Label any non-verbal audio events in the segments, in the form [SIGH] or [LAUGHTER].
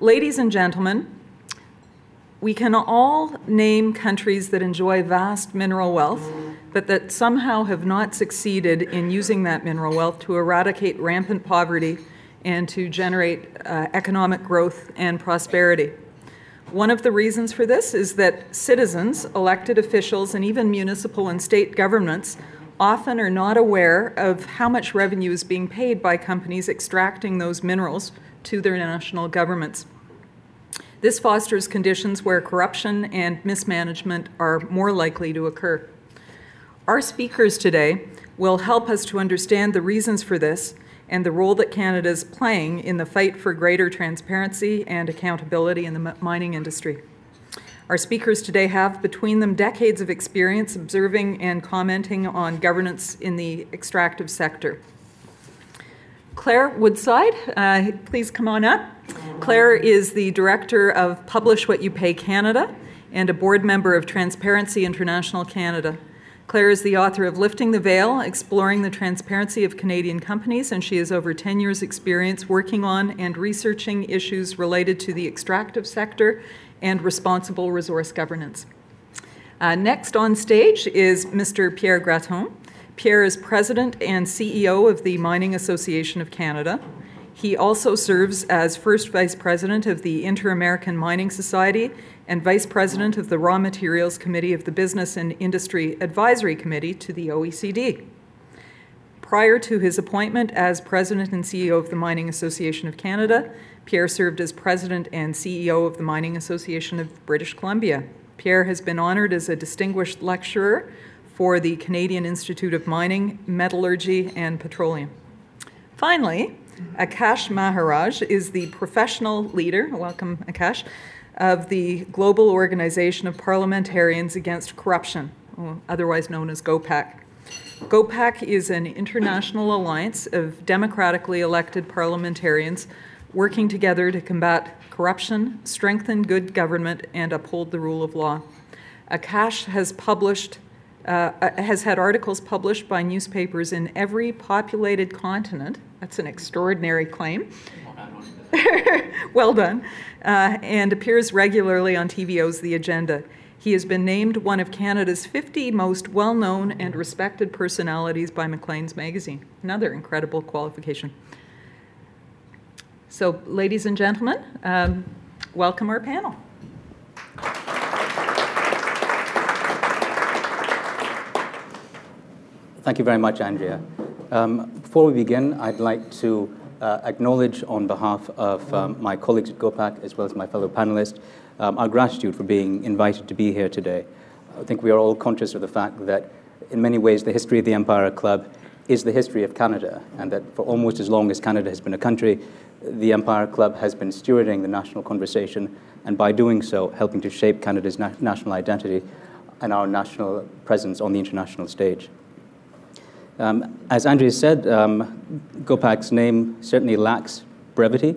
Ladies and gentlemen, we can all name countries that enjoy vast mineral wealth, but that somehow have not succeeded in using that mineral wealth to eradicate rampant poverty and to generate uh, economic growth and prosperity. One of the reasons for this is that citizens, elected officials, and even municipal and state governments often are not aware of how much revenue is being paid by companies extracting those minerals to their national governments. This fosters conditions where corruption and mismanagement are more likely to occur. Our speakers today will help us to understand the reasons for this and the role that Canada is playing in the fight for greater transparency and accountability in the mining industry. Our speakers today have between them decades of experience observing and commenting on governance in the extractive sector. Claire Woodside, uh, please come on up. Claire is the director of Publish What You Pay Canada and a board member of Transparency International Canada. Claire is the author of Lifting the Veil, Exploring the Transparency of Canadian Companies, and she has over 10 years' experience working on and researching issues related to the extractive sector and responsible resource governance. Uh, next on stage is Mr. Pierre Gratton. Pierre is president and CEO of the Mining Association of Canada. He also serves as first vice president of the Inter American Mining Society and vice president of the Raw Materials Committee of the Business and Industry Advisory Committee to the OECD. Prior to his appointment as president and CEO of the Mining Association of Canada, Pierre served as president and CEO of the Mining Association of British Columbia. Pierre has been honored as a distinguished lecturer for the Canadian Institute of Mining, Metallurgy, and Petroleum. Finally, Akaash Maharaj is the professional leader, welcome Akaash, of the Global Organization of Parliamentarians Against Corruption, otherwise known as GOPAC. GOPAC is an international alliance of democratically elected parliamentarians working together to combat corruption, strengthen good government, and uphold the rule of law. Akaash has published uh, has had articles published by newspapers in every populated continent. That's an extraordinary claim. [LAUGHS] well done. Uh, and appears regularly on TVO's The Agenda. He has been named one of Canada's 50 most well known and respected personalities by Maclean's magazine. Another incredible qualification. So, ladies and gentlemen, um, welcome our panel. Thank you very much, Andrea. Um, before we begin, I'd like to uh, acknowledge on behalf of um, my colleagues at GOPAC as well as my fellow panelists um, our gratitude for being invited to be here today. I think we are all conscious of the fact that in many ways the history of the Empire Club is the history of Canada, and that for almost as long as Canada has been a country, the Empire Club has been stewarding the national conversation, and by doing so, helping to shape Canada's na national identity and our national presence on the international stage. Um, as Andrea said, um, GOPAC's name certainly lacks brevity,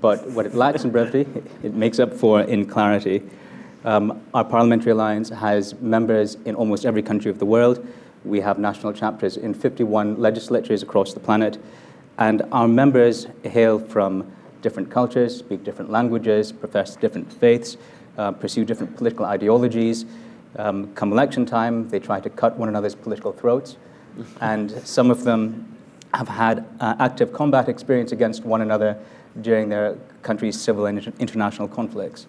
but what it lacks in brevity, [LAUGHS] it makes up for in clarity. Um, our parliamentary alliance has members in almost every country of the world. We have national chapters in 51 legislatures across the planet, and our members hail from different cultures, speak different languages, profess different faiths, uh, pursue different political ideologies. Um, come election time, they try to cut one another's political throats and some of them have had uh, active combat experience against one another during their country's civil and international conflicts.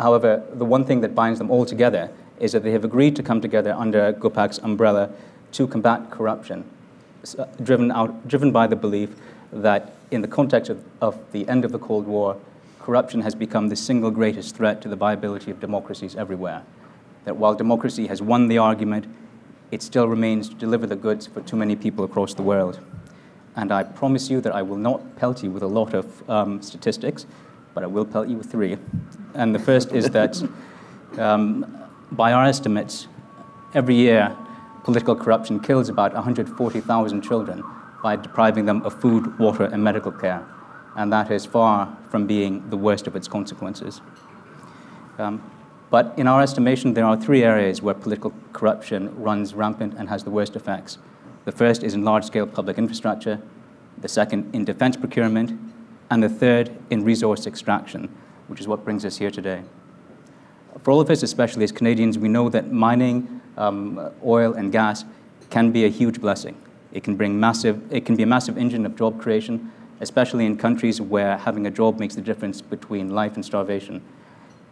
However, the one thing that binds them all together is that they have agreed to come together under GOPAC's umbrella to combat corruption, driven, out, driven by the belief that in the context of, of the end of the Cold War, corruption has become the single greatest threat to the viability of democracies everywhere. That while democracy has won the argument, it still remains to deliver the goods for too many people across the world. And I promise you that I will not pelt you with a lot of um, statistics, but I will pelt you with three. And the first is that, [LAUGHS] um, by our estimates, every year political corruption kills about 140,000 children by depriving them of food, water, and medical care. And that is far from being the worst of its consequences. Um, but in our estimation, there are three areas where political corruption runs rampant and has the worst effects. The first is in large scale public infrastructure, the second in defense procurement, and the third in resource extraction, which is what brings us here today. For all of us, especially as Canadians, we know that mining um, oil and gas can be a huge blessing. It can bring massive, it can be a massive engine of job creation, especially in countries where having a job makes the difference between life and starvation.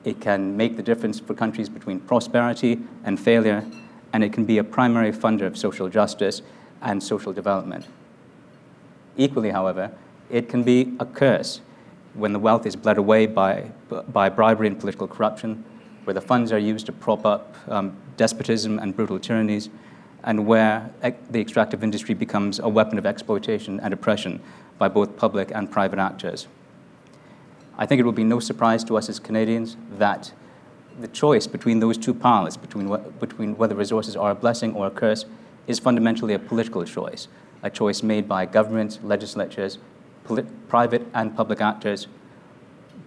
It can make the difference for countries between prosperity and failure, and it can be a primary funder of social justice and social development. Equally, however, it can be a curse when the wealth is bled away by, by bribery and political corruption, where the funds are used to prop up um, despotism and brutal tyrannies, and where the extractive industry becomes a weapon of exploitation and oppression by both public and private actors. I think it will be no surprise to us as Canadians that the choice between those two paths, between, between whether resources are a blessing or a curse, is fundamentally a political choice, a choice made by governments, legislatures, private and public actors.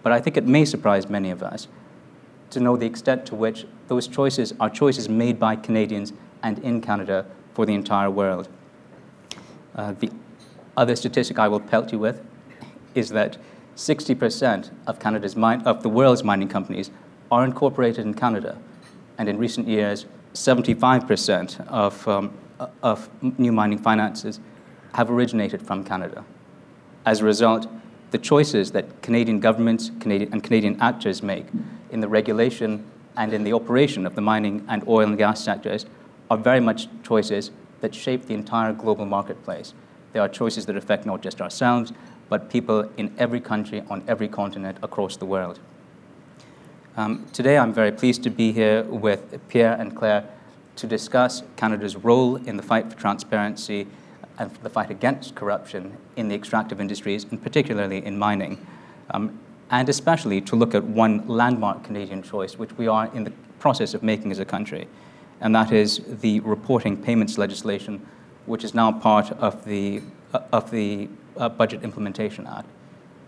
But I think it may surprise many of us to know the extent to which those choices are choices made by Canadians and in Canada for the entire world. Uh, the other statistic I will pelt you with is that 60% of Canada's mine, of the world's mining companies are incorporated in Canada, and in recent years, 75% of, um, of new mining finances have originated from Canada. As a result, the choices that Canadian governments Canadian, and Canadian actors make in the regulation and in the operation of the mining and oil and gas sectors are very much choices that shape the entire global marketplace. They are choices that affect not just ourselves, but people in every country on every continent across the world. Um, today, I'm very pleased to be here with Pierre and Claire to discuss Canada's role in the fight for transparency and the fight against corruption in the extractive industries, and particularly in mining, um, and especially to look at one landmark Canadian choice, which we are in the process of making as a country, and that is the reporting payments legislation, which is now part of the, uh, of the uh, Budget Implementation Act.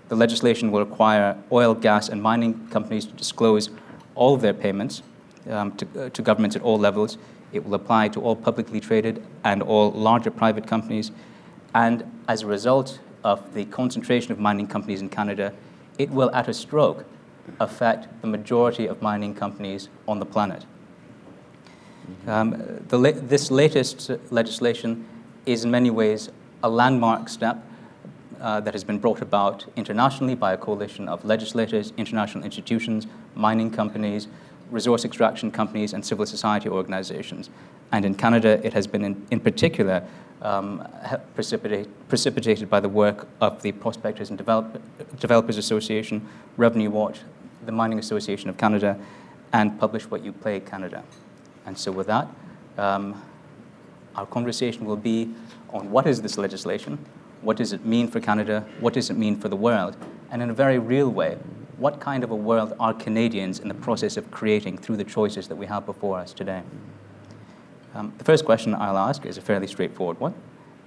The legislation will require oil, gas, and mining companies to disclose all of their payments um, to, uh, to governments at all levels. It will apply to all publicly traded and all larger private companies. And as a result of the concentration of mining companies in Canada, it will, at a stroke, affect the majority of mining companies on the planet. Um, the this latest legislation is in many ways a landmark step uh, that has been brought about internationally by a coalition of legislators, international institutions, mining companies, resource extraction companies, and civil society organizations. And in Canada, it has been in, in particular um, precipitate, precipitated by the work of the Prospectors and Develop Developers Association, Revenue Watch, the Mining Association of Canada, and Publish What You Pay Canada. And so with that, um, our conversation will be on what is this legislation, what does it mean for Canada, what does it mean for the world, and in a very real way, what kind of a world are Canadians in the process of creating through the choices that we have before us today? Um, the first question I'll ask is a fairly straightforward one,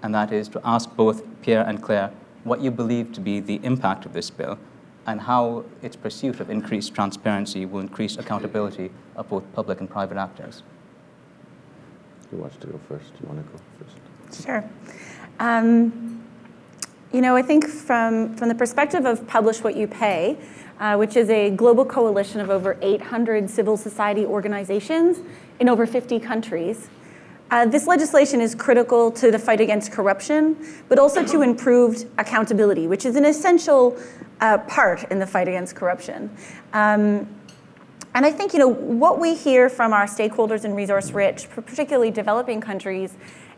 and that is to ask both Pierre and Claire what you believe to be the impact of this bill and how its pursuit of increased transparency will increase accountability of both public and private actors. Who wants to go first? Do you want to go first? Sure. Um, you know, I think from, from the perspective of Publish What You Pay, uh, which is a global coalition of over 800 civil society organizations in over 50 countries. Uh, this legislation is critical to the fight against corruption, but also to improved accountability, which is an essential uh, part in the fight against corruption. Um, and I think you know what we hear from our stakeholders in resource-rich, particularly developing countries,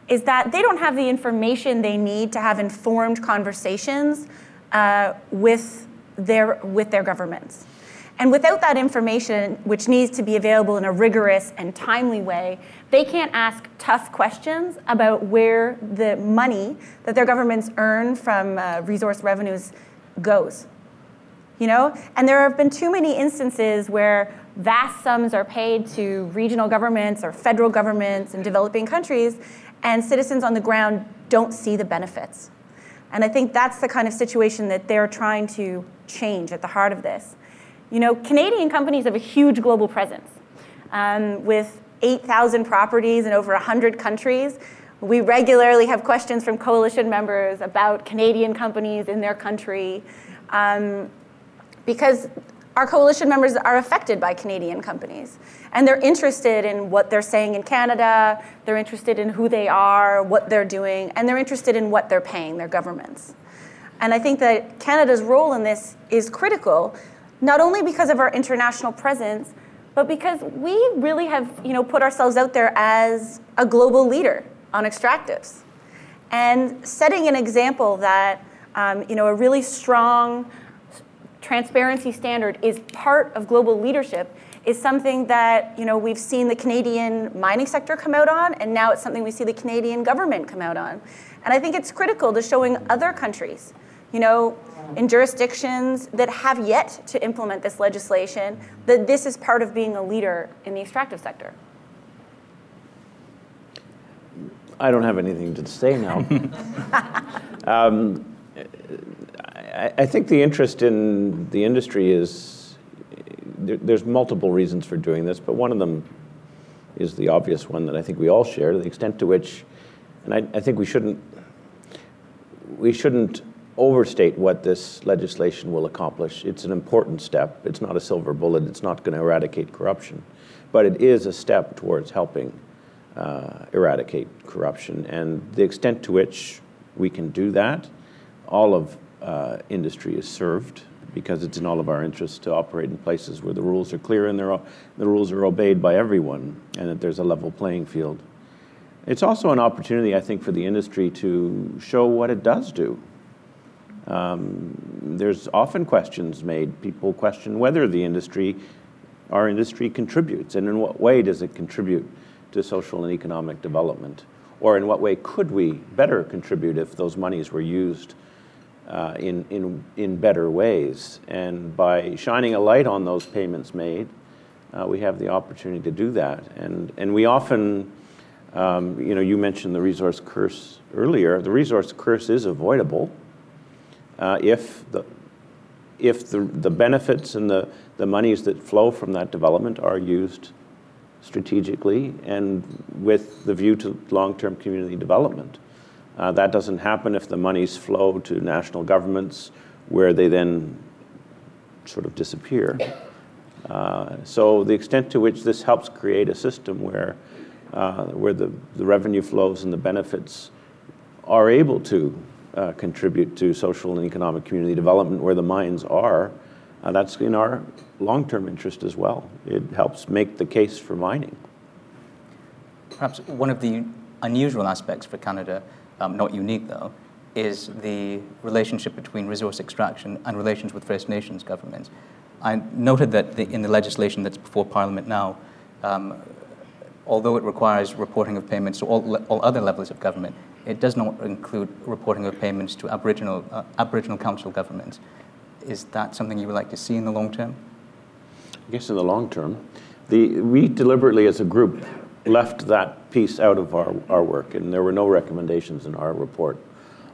is that they don't have the information they need to have informed conversations uh, with their, with their governments. And without that information, which needs to be available in a rigorous and timely way, they can't ask tough questions about where the money that their governments earn from uh, resource revenues goes. You know? And there have been too many instances where vast sums are paid to regional governments or federal governments in developing countries, and citizens on the ground don't see the benefits. And I think that's the kind of situation that they're trying to change at the heart of this. You know, Canadian companies have a huge global presence. Um, with 8,000 properties in over 100 countries, we regularly have questions from coalition members about Canadian companies in their country. um, because our coalition members are affected by Canadian companies. And they're interested in what they're saying in Canada, they're interested in who they are, what they're doing, and they're interested in what they're paying their governments. And I think that Canada's role in this is critical, not only because of our international presence, but because we really have you know, put ourselves out there as a global leader on extractives. And setting an example that um, you know, a really strong transparency standard is part of global leadership is something that you know, we've seen the Canadian mining sector come out on, and now it's something we see the Canadian government come out on. And I think it's critical to showing other countries, you know, in jurisdictions that have yet to implement this legislation, that this is part of being a leader in the extractive sector. I don't have anything to say now. [LAUGHS] um, I, I, think the interest in the industry is there, there's multiple reasons for doing this, but one of them is the obvious one that I think we all share, the extent to which, and I, I think we shouldn't we shouldn't overstate what this legislation will accomplish. It's an important step. It's not a silver bullet. It's not going to eradicate corruption, but it is a step towards helping uh, eradicate corruption. And the extent to which we can do that, all of uh, industry is served because it's in all of our interests to operate in places where the rules are clear and the rules are obeyed by everyone and that there's a level playing field. It's also an opportunity, I think, for the industry to show what it does do. Um, there's often questions made. People question whether the industry, our industry, contributes, and in what way does it contribute to social and economic development? Or in what way could we better contribute if those monies were used uh, in, in, in better ways? And by shining a light on those payments made, uh, we have the opportunity to do that. And, and we often, um, you know, you mentioned the resource curse earlier. The resource curse is avoidable uh, if the if the, the benefits and the, the monies that flow from that development are used strategically and with the view to long-term community development. Uh, that doesn't happen if the monies flow to national governments where they then sort of disappear. Uh, so the extent to which this helps create a system where, uh, where the, the revenue flows and the benefits are able to uh, contribute to social and economic community development where the mines are, uh, that's in our long-term interest as well. It helps make the case for mining. Perhaps one of the unusual aspects for Canada, um, not unique though, is the relationship between resource extraction and relations with First Nations governments. I noted that the, in the legislation that's before Parliament now, um, although it requires reporting of payments to all, all other levels of government, it does not include reporting of payments to Aboriginal, uh, Aboriginal Council governments. Is that something you would like to see in the long term? I guess in the long term. The, we deliberately, as a group, left that piece out of our, our work, and there were no recommendations in our report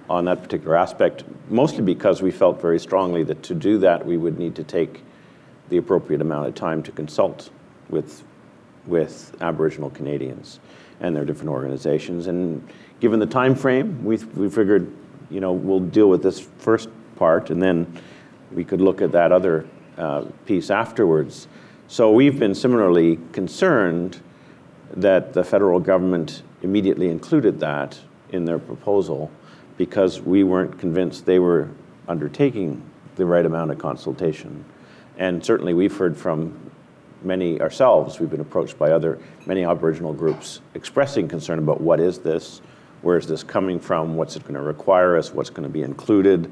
on that particular aspect, mostly because we felt very strongly that to do that, we would need to take the appropriate amount of time to consult with, with Aboriginal Canadians and their different organizations. And given the time frame, we, we figured, you know, we'll deal with this first part, and then we could look at that other uh, piece afterwards. So we've been similarly concerned that the federal government immediately included that in their proposal because we weren't convinced they were undertaking the right amount of consultation. And certainly we've heard from many ourselves, we've been approached by other, many Aboriginal groups expressing concern about what is this, where is this coming from, what's it going to require us, what's going to be included,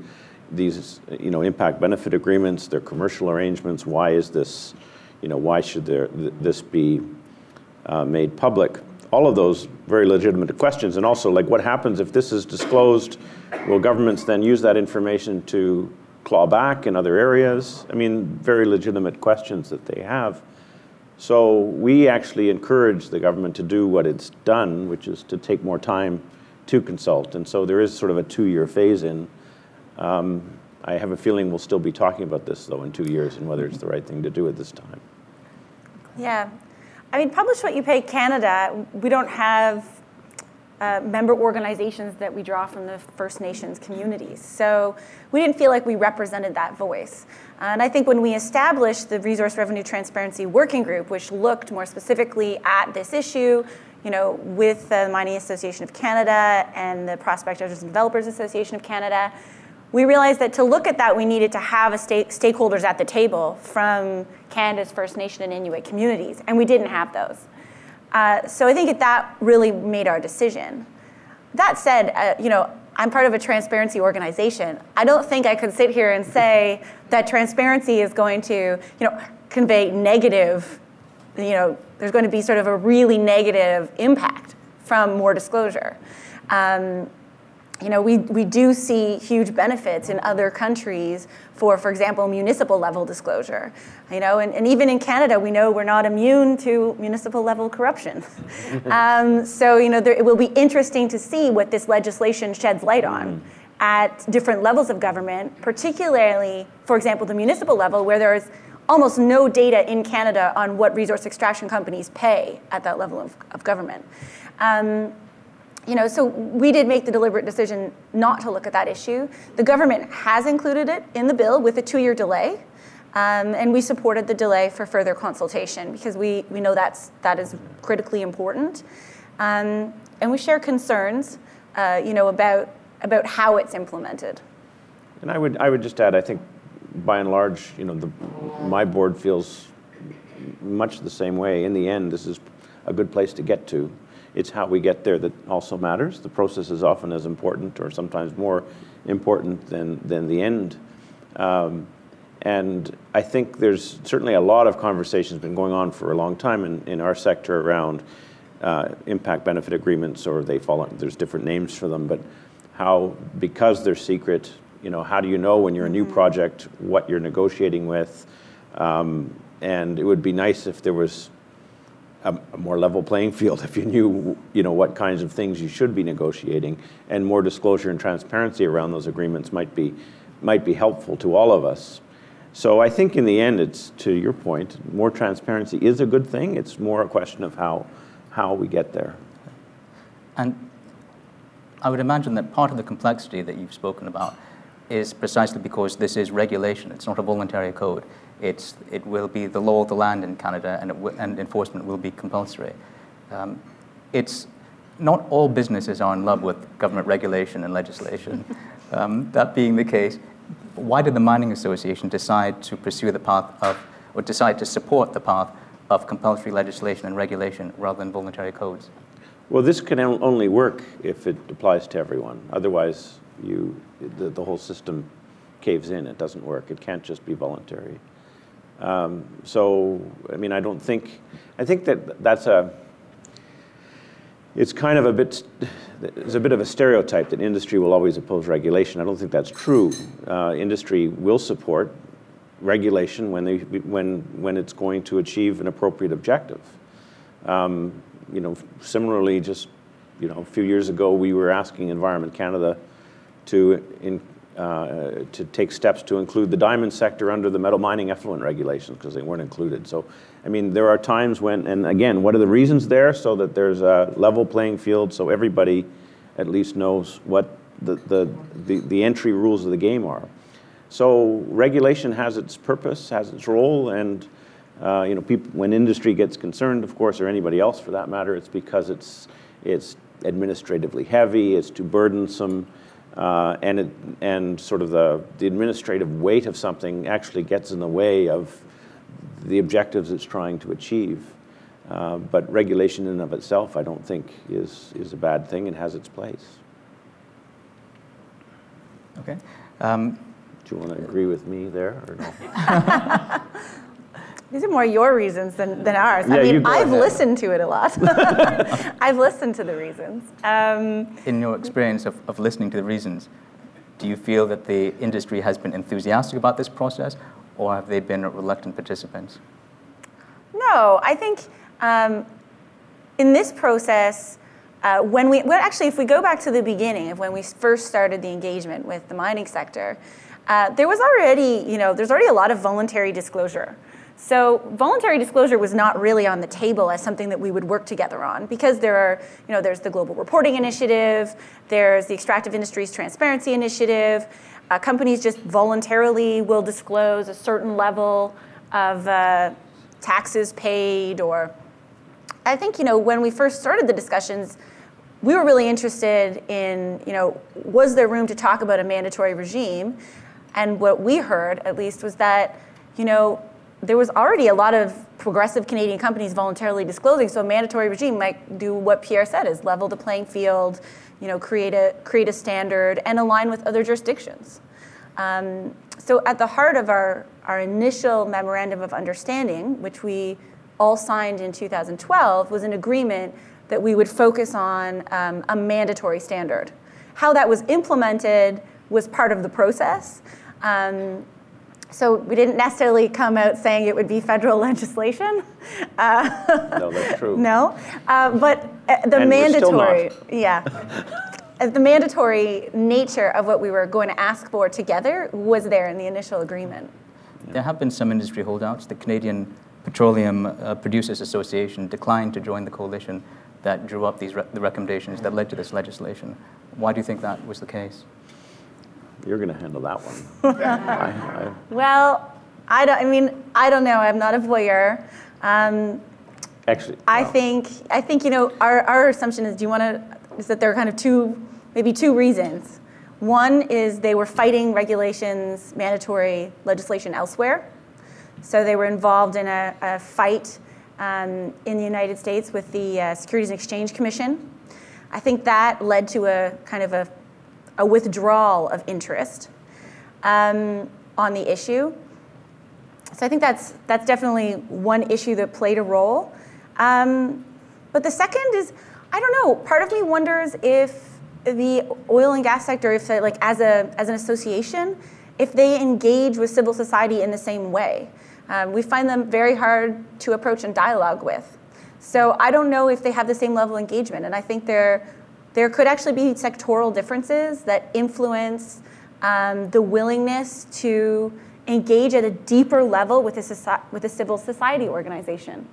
these, you know, impact benefit agreements, their commercial arrangements, why is this, you know, why should there, th this be uh, made public? All of those very legitimate questions, and also like what happens if this is disclosed? Will governments then use that information to claw back in other areas? I mean, very legitimate questions that they have. So we actually encourage the government to do what it's done, which is to take more time to consult. And so there is sort of a two-year phase-in. Um, I have a feeling we'll still be talking about this, though, in two years and whether it's the right thing to do at this time. Yeah. I mean, Publish What You Pay Canada, we don't have uh, member organizations that we draw from the First Nations communities. So we didn't feel like we represented that voice. And I think when we established the Resource Revenue Transparency Working Group, which looked more specifically at this issue, you know, with the Mining Association of Canada and the Prospectors and Developers Association of Canada, we realized that to look at that, we needed to have a stake, stakeholders at the table from Canada's First Nation and Inuit communities, and we didn't have those. Uh, so I think that, that really made our decision. That said, uh, you know, I'm part of a transparency organization. I don't think I could sit here and say that transparency is going to, you know, convey negative, you know, there's going to be sort of a really negative impact from more disclosure. Um, you know, we, we do see huge benefits in other countries for, for example, municipal level disclosure. You know, and, and even in Canada, we know we're not immune to municipal level corruption. [LAUGHS] um, so, you know, there, it will be interesting to see what this legislation sheds light on. Mm. At different levels of government, particularly, for example, the municipal level, where there's almost no data in Canada on what resource extraction companies pay at that level of, of government. Um, you know, so we did make the deliberate decision not to look at that issue. The government has included it in the bill with a two-year delay, um, and we supported the delay for further consultation because we, we know that's, that is critically important. Um, and we share concerns, uh, you know, about, about how it's implemented. And I would, I would just add, I think by and large, you know, the, my board feels much the same way. In the end, this is a good place to get to. It's how we get there that also matters. The process is often as important or sometimes more important than, than the end. Um, and I think there's certainly a lot of conversations been going on for a long time in, in our sector around uh, impact benefit agreements, or they fall, there's different names for them, but how, because they're secret, you know, how do you know when you're a new mm-hmm. project what you're negotiating with? Um, and it would be nice if there was a, a, more level playing field [LAUGHS] if you knew you know what kinds of things you should be negotiating and more disclosure and transparency around those agreements might be might be helpful to all of us so I think in the end it's to your point more transparency is a good thing it's more a question of how how we get there and I would imagine that part of the complexity that you've spoken about is precisely because this is regulation it's not a voluntary code it's, it will be the law of the land in Canada and, and enforcement will be compulsory. Um, it's not all businesses are in love with government regulation and legislation. [LAUGHS] um, that being the case, why did the Mining Association decide to pursue the path of, or decide to support the path of compulsory legislation and regulation rather than voluntary codes? Well, this can only work if it applies to everyone. Otherwise, you, the, the whole system caves in. It doesn't work. It can't just be voluntary. Um, so, I mean, I don't think, I think that that's a, it's kind of a bit, there's a bit of a stereotype that industry will always oppose regulation. I don't think that's true. Uh, industry will support regulation when, they, when, when it's going to achieve an appropriate objective. Um, you know, similarly, just you know, a few years ago, we were asking Environment Canada to in, uh, to take steps to include the diamond sector under the metal mining effluent regulations because they weren't included. So, I mean, there are times when, and again, what are the reasons there? So that there's a level playing field so everybody at least knows what the, the, the, the entry rules of the game are. So regulation has its purpose, has its role, and uh, you know, people, when industry gets concerned, of course, or anybody else for that matter, it's because it's, it's administratively heavy, it's too burdensome, uh, and, it, and sort of the, the administrative weight of something actually gets in the way of the objectives it's trying to achieve. Uh, but regulation in and of itself, I don't think, is, is a bad thing and has its place. Okay. Um, Do you want to agree with me there or no? [LAUGHS] [LAUGHS] These are more your reasons than, than ours. Yeah, I mean, I've ahead. listened to it a lot. [LAUGHS] [LAUGHS] I've listened to the reasons. Um, In your experience of, of listening to the reasons, do you feel that the industry has been enthusiastic about this process, or have they been reluctant participants? No, I think um, in this process, uh, when we, well, actually, if we go back to the beginning of when we first started the engagement with the mining sector, uh, there was already, you know, there's already a lot of voluntary disclosure. So voluntary disclosure was not really on the table as something that we would work together on because there are, you know, there's the Global Reporting Initiative, there's the Extractive Industries Transparency Initiative. Uh, companies just voluntarily will disclose a certain level of uh, taxes paid or I think, you know, when we first started the discussions, we were really interested in, you know, was there room to talk about a mandatory regime? And what we heard, at least, was that, you know, there was already a lot of progressive Canadian companies voluntarily disclosing, so a mandatory regime might do what Pierre said, is level the playing field, you know, create a, create a standard and align with other jurisdictions. Um, so at the heart of our, our initial memorandum of understanding, which we all signed in 2012, was an agreement that we would focus on um, a mandatory standard. How that was implemented was part of the process. Um, so we didn't necessarily come out saying it would be federal [LAUGHS] legislation. Uh, no, that's true. [LAUGHS] No, uh, but uh, the and mandatory, [LAUGHS] yeah, uh, the mandatory nature of what we were going to ask for together was there in the initial agreement. There have been some industry holdouts. The Canadian Petroleum uh, Producers Association declined to join the coalition that drew up these re- the recommendations that led to this legislation. Why do you think that was the case? You're going to handle that one. [LAUGHS] I, I... Well, I don't. I mean, I don't know. I'm not a voyeur. Um, Actually, I think I think you know our, our assumption is do you want to is that there are kind of two maybe two reasons. One is they were fighting regulations, mandatory legislation elsewhere. So they were involved in a, a fight um, in the United States with the uh, Securities and Exchange Commission. I think that led to a kind of a a withdrawal of interest um, on the issue. So I think that's, that's definitely one issue that played a role. Um, but the second is, I don't know, part of me wonders if the oil and gas sector, if like as, a, as an association, if they engage with civil society in the same way. Um, we find them very hard to approach and dialogue with. So I don't know if they have the same level of engagement, and I think they're there could actually be sectoral differences that influence um, the willingness to engage at a deeper level with a, with a civil society organization.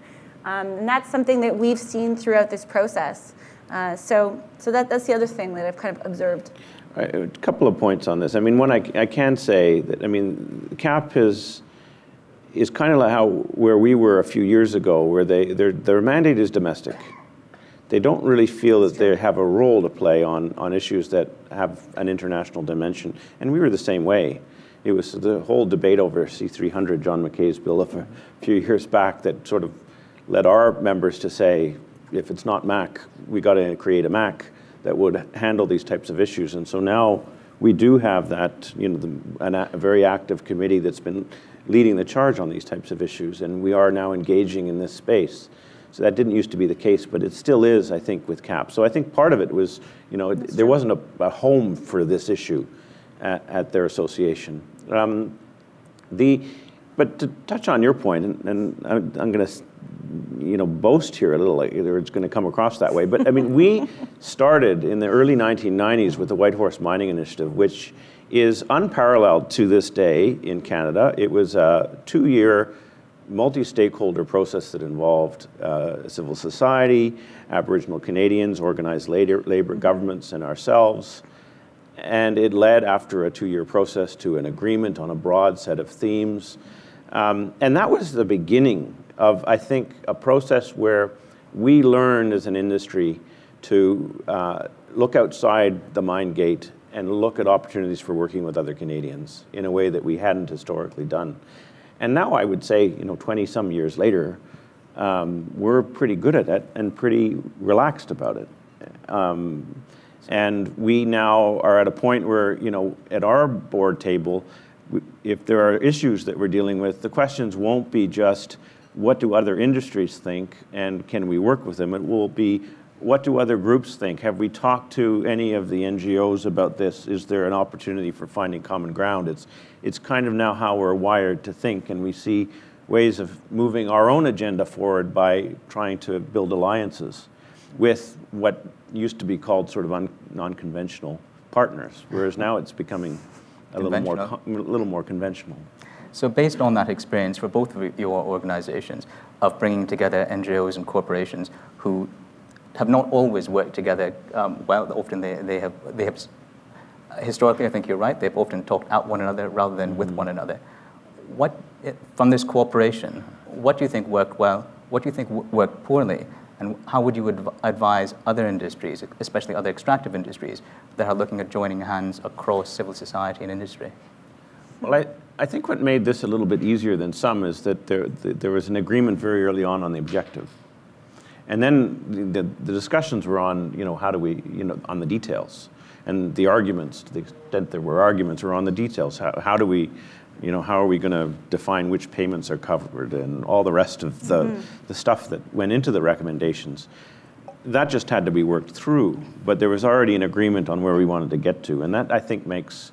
Um, and that's something that we've seen throughout this process. Uh, so so that, that's the other thing that I've kind of observed. A couple of points on this. I mean, one, I, I can say that, I mean, CAP is, is kind of like how where we were a few years ago, where they, their, their mandate is domestic they don't really feel that they have a role to play on, on issues that have an international dimension. And we were the same way. It was the whole debate over C300, John McKay's bill of a few years back, that sort of led our members to say, if it's not MAC, we got to create a MAC that would handle these types of issues. And so now we do have that, you know, the, an, a very active committee that's been leading the charge on these types of issues, and we are now engaging in this space. So that didn't used to be the case, but it still is, I think, with CAP. So I think part of it was, you know, there wasn't a, a, home for this issue at, at their association. Um, the, but to touch on your point, and, and I'm, I'm going to, you know, boast here a little, like, it's going to come across that way. But I mean, we [LAUGHS] started in the early 1990s with the Whitehorse Mining Initiative, which is unparalleled to this day in Canada. It was a two-year multi-stakeholder process that involved uh, civil society, Aboriginal Canadians, organized labor, labor governments, and ourselves. And it led, after a two-year process, to an agreement on a broad set of themes. Um, and that was the beginning of, I think, a process where we learned as an industry to uh, look outside the mine gate and look at opportunities for working with other Canadians in a way that we hadn't historically done. And now I would say, you know, 20 some years later, um, we're pretty good at it and pretty relaxed about it. Um, and we now are at a point where, you know, at our board table, if there are issues that we're dealing with, the questions won't be just what do other industries think and can we work with them? It will be what do other groups think? Have we talked to any of the NGOs about this? Is there an opportunity for finding common ground? It's, it's kind of now how we're wired to think, and we see ways of moving our own agenda forward by trying to build alliances with what used to be called sort of un, non-conventional partners, whereas now it's becoming a little more, a little more conventional. So based on that experience for both of your organizations of bringing together NGOs and corporations who have not always worked together um, well, often they, they, have, they have, historically I think you're right, they've often talked out one another rather than with one another. What, from this cooperation, what do you think worked well? What do you think worked poorly? And how would you adv- advise other industries, especially other extractive industries, that are looking at joining hands across civil society and industry? Well, I, I think what made this a little bit easier than some is that there, there was an agreement very early on on the objective. And then the, the discussions were on, you know, how do we, you know, on the details. And the arguments, to the extent there were arguments, were on the details. How, how do we, you know, how are we going to define which payments are covered and all the rest of the, mm-hmm. the stuff that went into the recommendations. That just had to be worked through, but there was already an agreement on where we wanted to get to. And that, I think, makes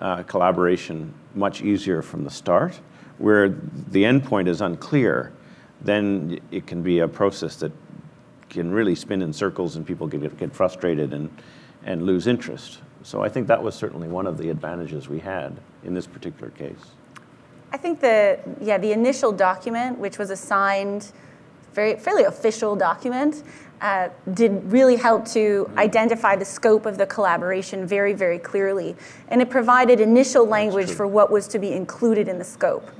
uh, collaboration much easier from the start. Where the endpoint is unclear, then it can be a process that can really spin in circles and people can get, get frustrated and, and lose interest. So I think that was certainly one of the advantages we had in this particular case. I think the yeah the initial document, which was a signed, very fairly official document, uh, did really help to mm-hmm. identify the scope of the collaboration very very clearly, and it provided initial language for what was to be included in the scope.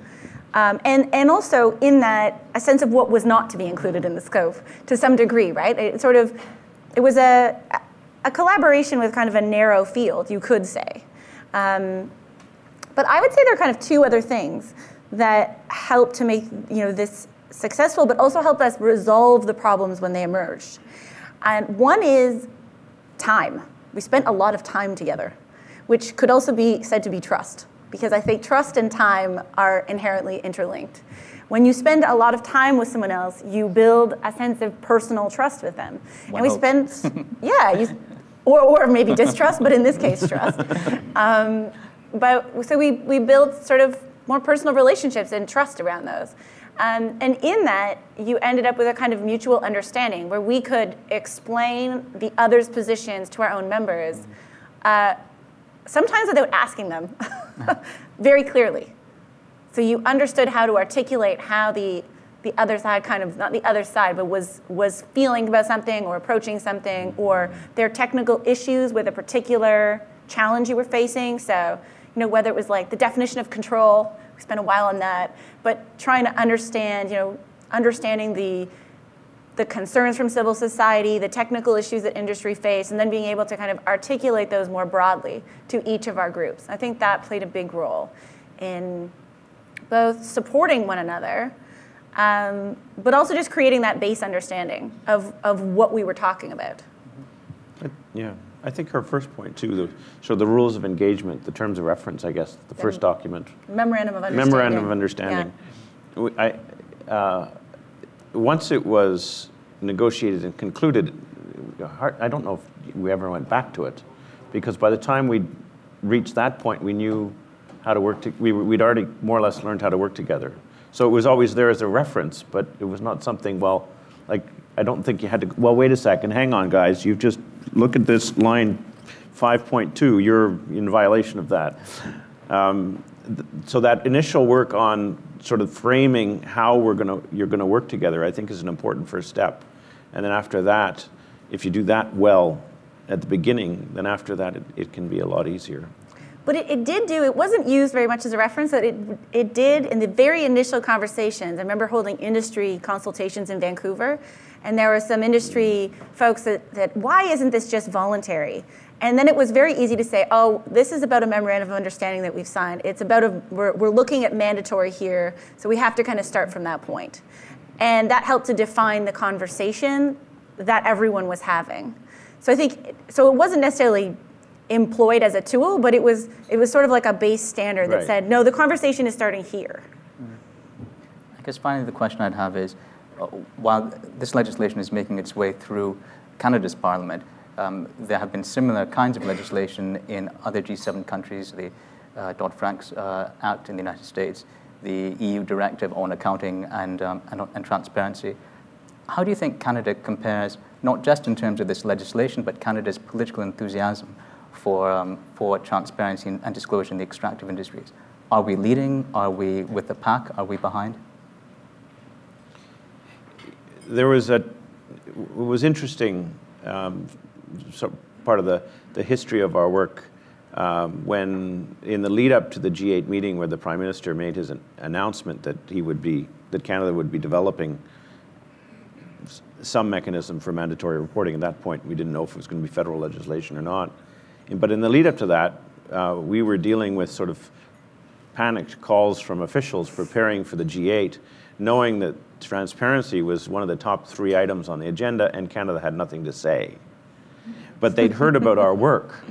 Um, and, and also in that, a sense of what was not to be included in the scope to some degree, right? It sort of, it was a, a collaboration with kind of a narrow field, you could say. Um, but I would say there are kind of two other things that help to make you know, this successful, but also help us resolve the problems when they emerged. And one is time. We spent a lot of time together, which could also be said to be trust because I think trust and time are inherently interlinked. When you spend a lot of time with someone else, you build a sense of personal trust with them. One and we spend, [LAUGHS] yeah, you, or, or maybe distrust, but in this case, trust. Um, but so we, we build sort of more personal relationships and trust around those. Um, and in that, you ended up with a kind of mutual understanding where we could explain the other's positions to our own members. Uh, sometimes without asking them [LAUGHS] very clearly. So you understood how to articulate how the the other side kind of not the other side but was was feeling about something or approaching something or their technical issues with a particular challenge you were facing so you know whether it was like the definition of control we spent a while on that but trying to understand you know understanding the the concerns from civil society, the technical issues that industry face, and then being able to kind of articulate those more broadly to each of our groups. I think that played a big role in both supporting one another, um, but also just creating that base understanding of, of what we were talking about. Yeah, I think her first point too, the, so the rules of engagement, the terms of reference, I guess, the first document. Memorandum of understanding. Memorandum of understanding. Yeah. I, uh, once it was negotiated and concluded, I don't know if we ever went back to it, because by the time we reached that point, we knew how to work. To, we, we'd already more or less learned how to work together. So it was always there as a reference, but it was not something. Well, like I don't think you had to. Well, wait a second. Hang on, guys. You've just look at this line 5.2. You're in violation of that. Um, so that initial work on sort of framing how we're to you're going to work together, I think, is an important first step. And then after that, if you do that well at the beginning, then after that, it, it can be a lot easier. But it, it, did do, it wasn't used very much as a reference, but it, it did in the very initial conversations. I remember holding industry consultations in Vancouver, and there were some industry folks that, that why isn't this just voluntary? And then it was very easy to say, oh, this is about a memorandum of understanding that we've signed. It's about a, we're, we're looking at mandatory here, so we have to kind of start from that point. And that helped to define the conversation that everyone was having. So I think, so it wasn't necessarily employed as a tool, but it was, it was sort of like a base standard that right. said, no, the conversation is starting here. I guess finally the question I'd have is, uh, while this legislation is making its way through Canada's parliament, um, there have been similar kinds of legislation in other G7 countries, the uh, Dodd-Frank uh, Act in the United States, the EU directive on accounting and, um, and, and, transparency. How do you think Canada compares, not just in terms of this legislation, but Canada's political enthusiasm for, um, for transparency and, disclosure in the extractive industries? Are we leading? Are we with the pack? Are we behind? There was a, it was interesting, um, so part of the, the history of our work um, when in the lead up to the G8 meeting where the Prime Minister made his an announcement that he would be, that Canada would be developing some mechanism for mandatory reporting. At that point, we didn't know if it was going to be federal legislation or not. But in the lead up to that, uh, we were dealing with sort of panicked calls from officials preparing for the G8, knowing that transparency was one of the top three items on the agenda and Canada had nothing to say. But they'd heard about our work.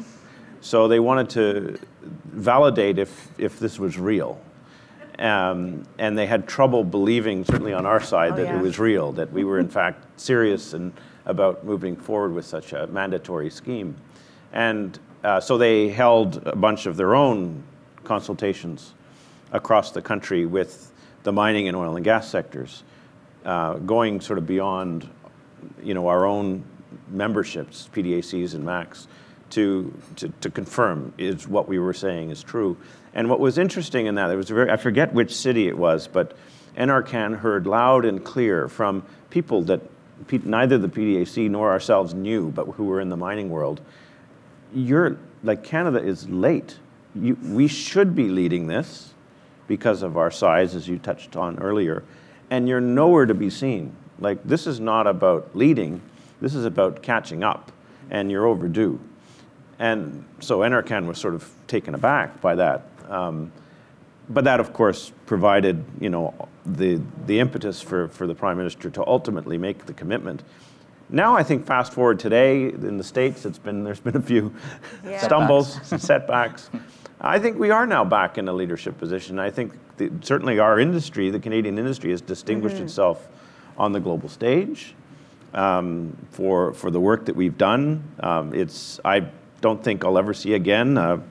So they wanted to validate if, if this was real. Um, and they had trouble believing, certainly on our side, Oh, that yeah. it was real, that we were in fact serious and about moving forward with such a mandatory scheme. And uh, so they held a bunch of their own consultations across the country with the mining and oil and gas sectors, uh, going sort of beyond, you know, our own memberships, PDACs and MACs, to, to, to confirm is what we were saying is true. And what was interesting in that, it was very, I forget which city it was, but NRCan heard loud and clear from people that pe- neither the PDAC nor ourselves knew, but who were in the mining world. You're like Canada is late. You, we should be leading this because of our size, as you touched on earlier, and you're nowhere to be seen. Like this is not about leading. This is about catching up, and you're overdue. And so NRCan was sort of taken aback by that. Um, but that, of course, provided you know the the impetus for, for the prime minister to ultimately make the commitment. Now, I think fast forward today in the states, it's been there's been a few Yeah. [LAUGHS] stumbles, [LAUGHS] setbacks. I think we are now back in a leadership position. I think the, certainly our industry, the Canadian industry, has distinguished itself on the global stage um, for for the work that we've done. Um, it's I don't think I'll ever see again a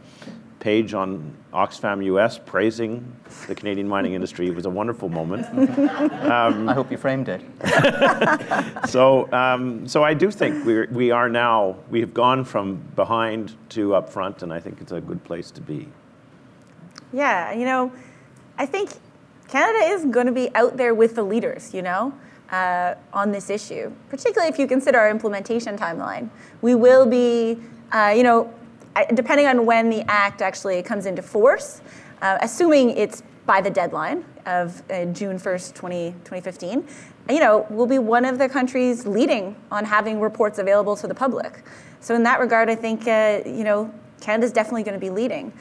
page on Oxfam US praising the Canadian mining [LAUGHS] industry. It was a wonderful moment. [LAUGHS] I hope you framed it. [LAUGHS] So um, so I do think we we are now we have gone from behind to up front, and I think it's a good place to be. Yeah, you know, I think Canada is going to be out there with the leaders, you know, uh, on this issue, particularly if you consider our implementation timeline. We will be, uh, you know, depending on when the act actually comes into force, uh, assuming it's by the deadline of uh, June 1st, 20, 2015, you know, we'll be one of the countries leading on having reports available to the public. So in that regard, I think, uh, you know, Canada's definitely going to be leading.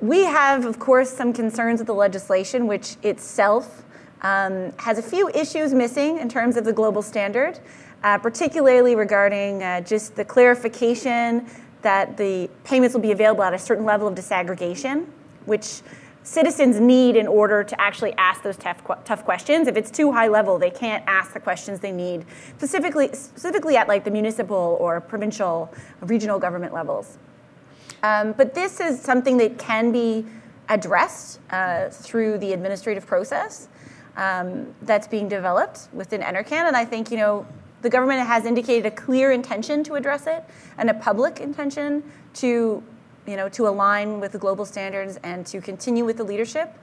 We have, of course, some concerns with the legislation, which itself um, has a few issues missing in terms of the global standard, uh, particularly regarding uh, just the clarification that the payments will be available at a certain level of disaggregation, which citizens need in order to actually ask those tough, tough questions. If it's too high level, they can't ask the questions they need, specifically, specifically at like the municipal or provincial, regional government levels. Um, but this is something that can be addressed uh, through the administrative process um, that's being developed within NRCan. And I think, you know, the government has indicated a clear intention to address it and a public intention to, you know, to align with the global standards and to continue with the leadership.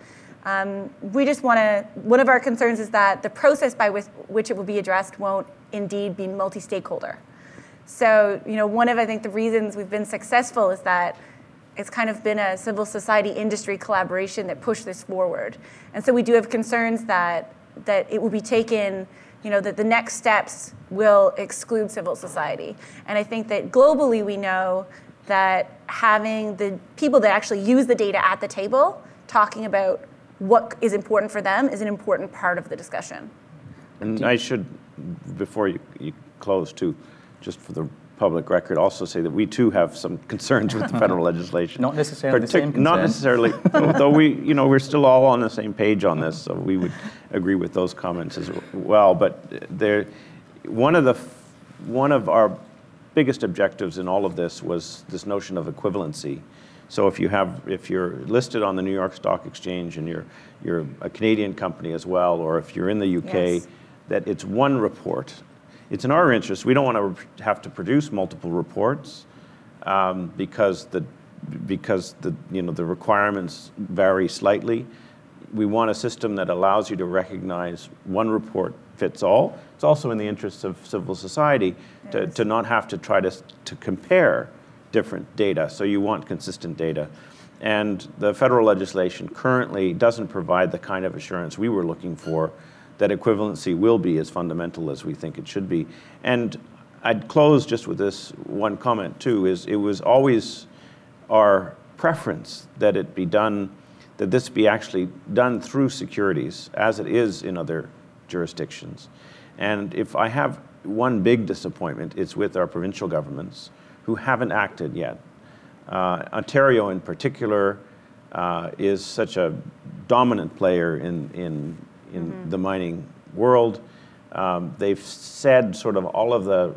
Um, we just want to, one of our concerns is that the process by with, which it will be addressed won't indeed be multi stakeholder. So, you know, one of I think the reasons we've been successful is that it's kind of been a civil society industry collaboration that pushed this forward. And so we do have concerns that that it will be taken, you know, that the next steps will exclude civil society. And I think that globally we know that having the people that actually use the data at the table talking about what is important for them is an important part of the discussion. And I should, before you, you close too, just for the public record, also say that we too have some concerns with the [LAUGHS] federal legislation. Not necessarily the same Not necessarily, [LAUGHS] though we, you know, we're still all on the same page on this, so we would agree with those comments as well. But there, one of the, one of our biggest objectives in all of this was this notion of equivalency. So if you have, if you're listed on the New York Stock Exchange and you're, you're a Canadian company as well, or if you're in the UK, Yes. that it's one report. It's in our interest. We don't want to have to produce multiple reports um, because the because the, you know, the requirements vary slightly. We want a system that allows you to recognize one report fits all. It's also in the interests of civil society to, to not have to try to, to compare different data. So you want consistent data. And the federal legislation currently doesn't provide the kind of assurance we were looking for that equivalency will be as fundamental as we think it should be. And I'd close just with this one comment too, is it was always our preference that it be done, that this be actually done through securities, as it is in other jurisdictions. And if I have one big disappointment, it's with our provincial governments who haven't acted yet. Uh, Ontario, in particular, uh, is such a dominant player in, in, in the mining world. Um, they've said sort of all of the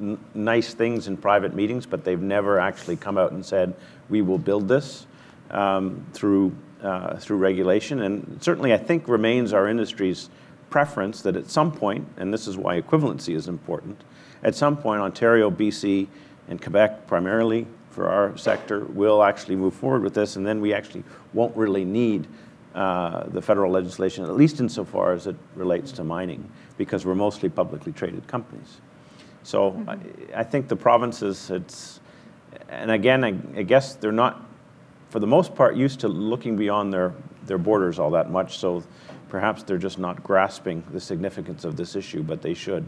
n- nice things in private meetings, but they've never actually come out and said, we will build this um, through, uh, through regulation. And certainly, I think, remains our industry's preference that at some point, and this is why equivalency is important, at some point, Ontario, BC, and Quebec primarily for our sector will actually move forward with this, and then we actually won't really need uh, the federal legislation, at least insofar as it relates to mining, because we're mostly publicly traded companies. So I, I think the provinces, it's, and again, I, I guess they're not, for the most part, used to looking beyond their, their borders all that much. So perhaps they're just not grasping the significance of this issue, but they should.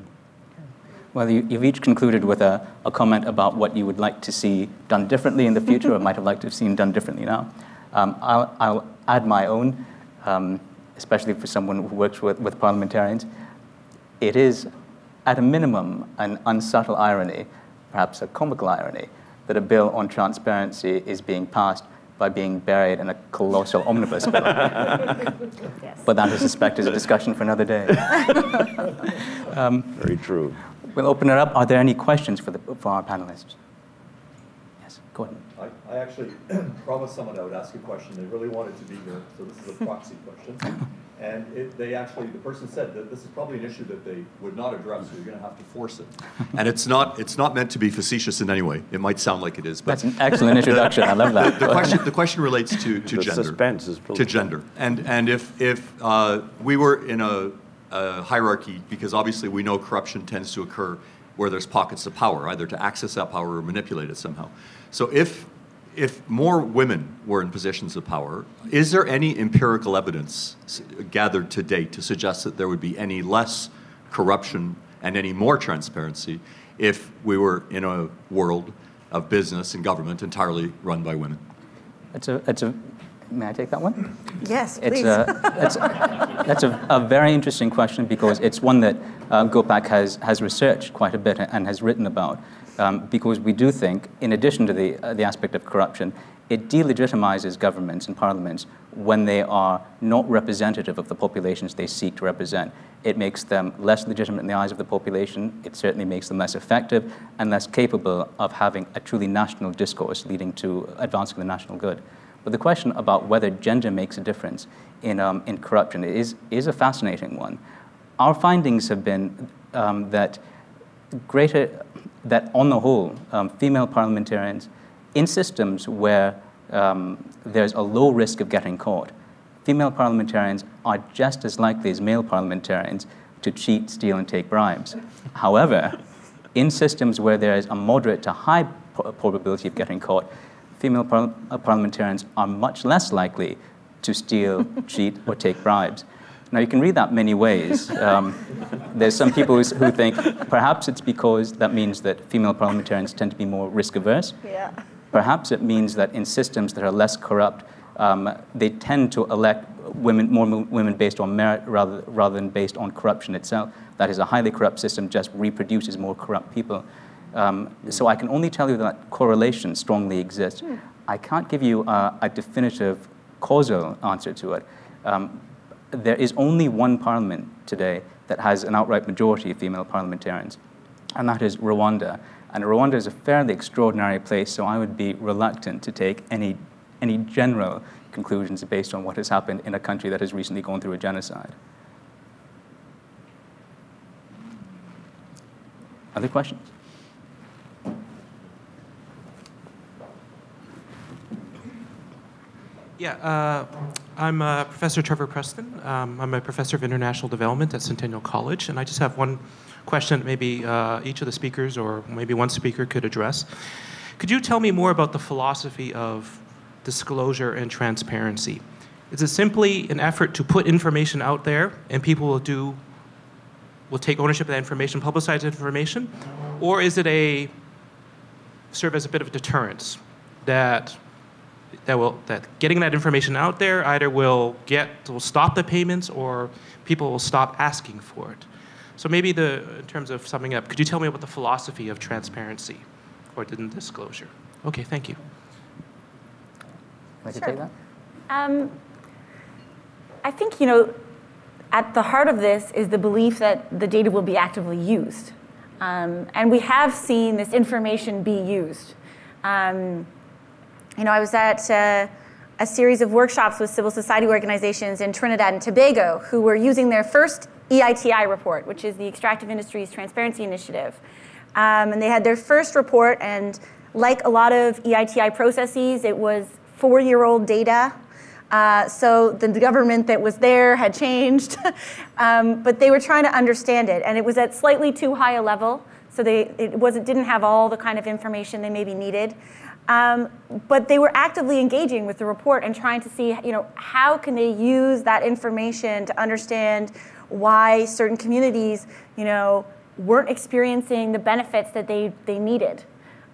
Well, you, you've each concluded with a, a comment about what you would like to see done differently in the future or might have liked to have seen done differently now. Um, I'll, I'll add my own, um, especially for someone who works with, with parliamentarians. It is, at a minimum, an unsubtle irony, perhaps a comical irony, that a bill on transparency is being passed by being buried in a colossal omnibus bill. [LAUGHS] Yes. But that, I suspect, is a discussion for another day. [LAUGHS] Very true. We'll open it up. Are there any questions for, the, for our panelists? Yes, go ahead. I, I actually [CLEARS THROAT] promised someone I would ask a question. They really wanted to be here, so this is a proxy question. And it, they actually, the person said that this is probably an issue that they would not address, so you're gonna have to force it. And it's not, it's not meant to be facetious in any way. It might sound like it is, but That's an excellent introduction. I love that. [LAUGHS] the question, the question relates to, to The gender. suspense is To gender. And, and if, if uh, we were in a, a hierarchy, because obviously we know corruption tends to occur where there's pockets of power, either to access that power or manipulate it somehow. So if, if more women were in positions of power, is there any empirical evidence gathered to date to suggest that there would be any less corruption and any more transparency if we were in a world of business and government entirely run by women? It's a, it's a, may I take that one? Yes, It's please. a, it's, that's a, a very interesting question because it's one that uh, GOPAC has, has researched quite a bit and has written about. Um, because we do think, in addition to the, uh, the aspect of corruption, it delegitimizes governments and parliaments when they are not representative of the populations they seek to represent. It makes them less legitimate in the eyes of the population. It certainly makes them less effective and less capable of having a truly national discourse leading to advancing the national good. But the question about whether gender makes a difference in, um, in corruption is, is a fascinating one. Our findings have been um, that greater, that on the whole, um, female parliamentarians in systems where um, there's a low risk of getting caught, female parliamentarians are just as likely as male parliamentarians to cheat, steal, and take bribes. However, in systems where there is a moderate to high probability of getting caught, female par- uh, parliamentarians are much less likely to steal, [LAUGHS] cheat, or take bribes. Now, you can read that many ways. Um, there's some people who, who think perhaps it's because that means that female parliamentarians tend to be more risk averse. yeah. Perhaps it means that in systems that are less corrupt, um, they tend to elect women, more women based on merit rather, rather than based on corruption itself. That is, a highly corrupt system just reproduces more corrupt people. Um, so I can only tell you that correlation strongly exists. I can't give you a, a definitive causal answer to it. Um, there is only one parliament today that has an outright majority of female parliamentarians, and that is Rwanda. And Rwanda is a fairly extraordinary place, so I would be reluctant to take any, any general conclusions based on what has happened in a country that has recently gone through a genocide. Other questions? Yeah, uh, I'm uh, Professor Trevor Preston. Um, I'm a professor of international development at Centennial College, and I just have one question that maybe uh, each of the speakers or maybe one speaker could address. Could you tell me more about the philosophy of disclosure and transparency? Is it simply an effort to put information out there and people will do, will take ownership of that information, publicize information? Or is it a, serve as a bit of a deterrence that that will that getting that information out there either will get will stop the payments or people will stop asking for it. So maybe the in terms of summing up, could you tell me about the philosophy of transparency or disclosure? Okay, thank you. Like Sure. take that? Um, I think, you know, at the heart of this is the belief that the data will be actively used. Um, and we have seen this information be used. Um, you know, I was at uh, a series of workshops with civil society organizations in Trinidad and Tobago who were using their first EITI report, which is the Extractive Industries Transparency Initiative. Um, and they had their first report, and like a lot of EITI processes, it was four year old data. Uh, so the government that was there had changed, [LAUGHS] um, but they were trying to understand it, and it was at slightly too high a level. So they it wasn't didn't have all the kind of information they maybe needed, um, but they were actively engaging with the report and trying to see you know how can they use that information to understand why certain communities you know weren't experiencing the benefits that they they needed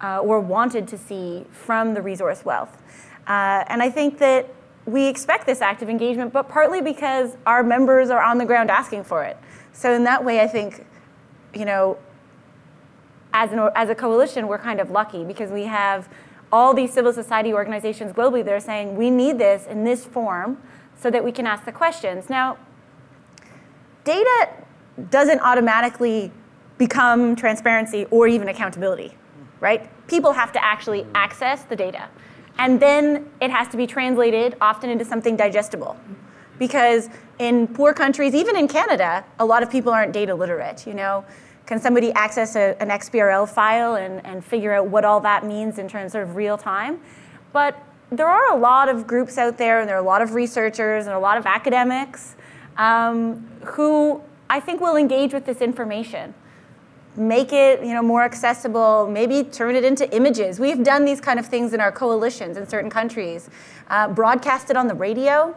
uh, or wanted to see from the resource wealth. Uh, and I think that we expect this active engagement, but partly because our members are on the ground asking for it. So in that way, I think, you know, as, an, as a coalition, we're kind of lucky because we have all these civil society organizations globally that are saying we need this in this form so that we can ask the questions. Now, data doesn't automatically become transparency or even accountability, right? People have to actually mm-hmm. access the data. And then it has to be translated often into something digestible. Because in poor countries, even in Canada, a lot of people aren't data literate, you know? Can somebody access a, an XBRL file and, and figure out what all that means in terms of real time? But there are a lot of groups out there, and there are a lot of researchers and a lot of academics um, who I think will engage with this information make it you know more accessible maybe turn it into images we've done these kind of things in our coalitions in certain countries uh, broadcast it on the radio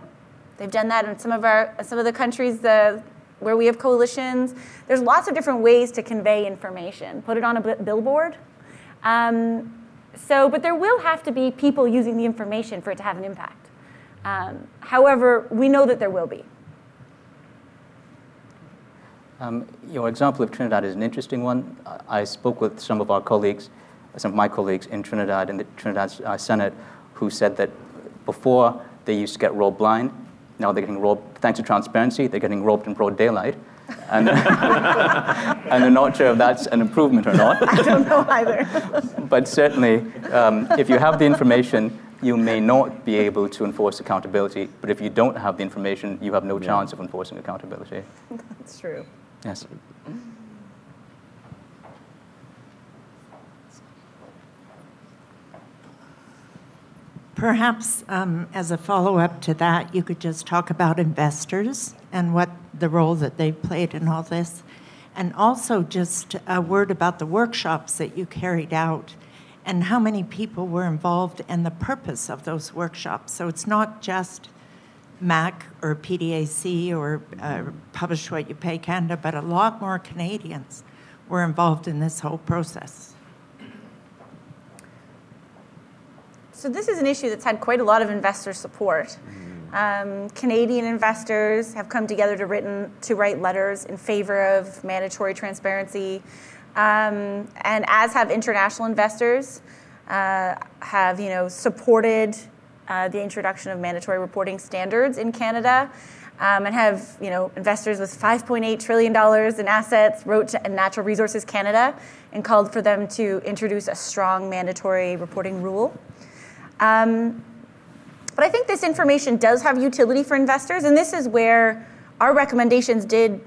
they've done that in some of our some of the countries uh, where we have coalitions. There's lots of different ways to convey information. Put it on a billboard. Um, so but there will have to be people using the information for it to have an impact. Um, however we know that there will be. Um, your example of Trinidad is an interesting one. I spoke with some of our colleagues, some of my colleagues in Trinidad in the Trinidad uh, Senate, who said that before they used to get robbed blind, now they're getting robbed, thanks to transparency, they're getting robbed in broad daylight. And, [LAUGHS] and they're not sure if that's an improvement or not. i don't know either But certainly, um, if you have the information, you may not be able to enforce accountability. But if you don't have the information, you have no chance of enforcing accountability. that's true Yes. Perhaps um, as a follow up to that, you could just talk about investors and what the role that they played in all this. And also just a word about the workshops that you carried out and how many people were involved and the purpose of those workshops. So it's not just MAC or PDAC or uh, Publish What You Pay Canada, but a lot more Canadians were involved in this whole process. So this is an issue that's had quite a lot of investor support. Um, Canadian investors have come together to written to write letters in favor of mandatory transparency, um, and as have international investors uh, have you know supported uh, the introduction of mandatory reporting standards in Canada. Um, and have you know investors with 5.8 trillion dollars in assets wrote to Natural Resources Canada and called for them to introduce a strong mandatory reporting rule. Um, but I think this information does have utility for investors, and this is where our recommendations did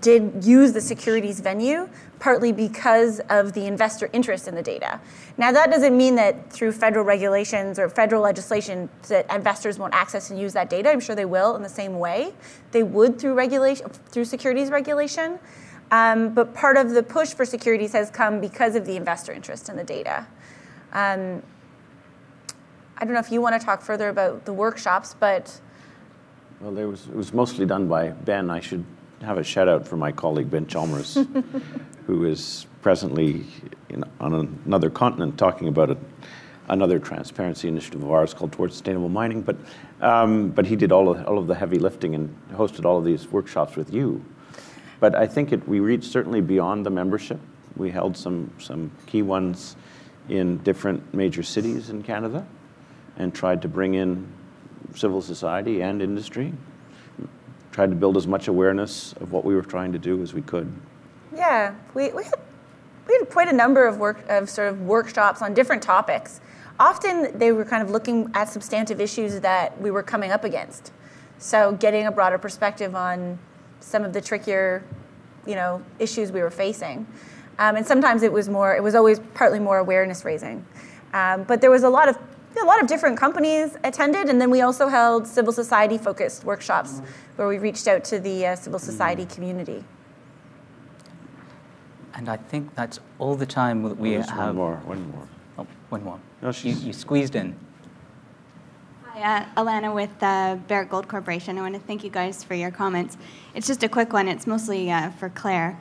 did use the securities venue partly because of the investor interest in the data. Now, that doesn't mean that through federal regulations or federal legislation that investors won't access and use that data. I'm sure they will in the same way they would through regulation, through securities regulation. Um, but part of the push for securities has come because of the investor interest in the data. Um, I don't know if you want to talk further about the workshops, but well, there was, it was mostly done by Ben. I should have a shout out for my colleague Ben Chalmers, [LAUGHS] who is presently in, on another continent talking about a, another transparency initiative of ours called Towards Sustainable Mining. But, um, but he did all of, all of the heavy lifting and hosted all of these workshops with you. But I think it, we reached certainly beyond the membership. We held some, some key ones in different major cities in Canada and tried to bring in civil society and industry. Tried to build as much awareness of what we were trying to do as we could. Yeah, we, we, had, we had quite a number of, work, of sort of workshops on different topics. Often they were kind of looking at substantive issues that we were coming up against. So getting a broader perspective on some of the trickier, you know, issues we were facing. Um, and sometimes it was more, it was always partly more awareness raising. Um, but there was a lot of a lot of different companies attended, and then we also held civil society focused workshops where we reached out to the uh, civil society community. And I think that's all the time that we oh, have. One more, one more. Oh, one more. No, you, you squeezed in. Hi, uh, Alana with uh, Barrick Gold Corporation. I want to thank you guys for your comments. It's just a quick one. It's mostly uh, for Claire.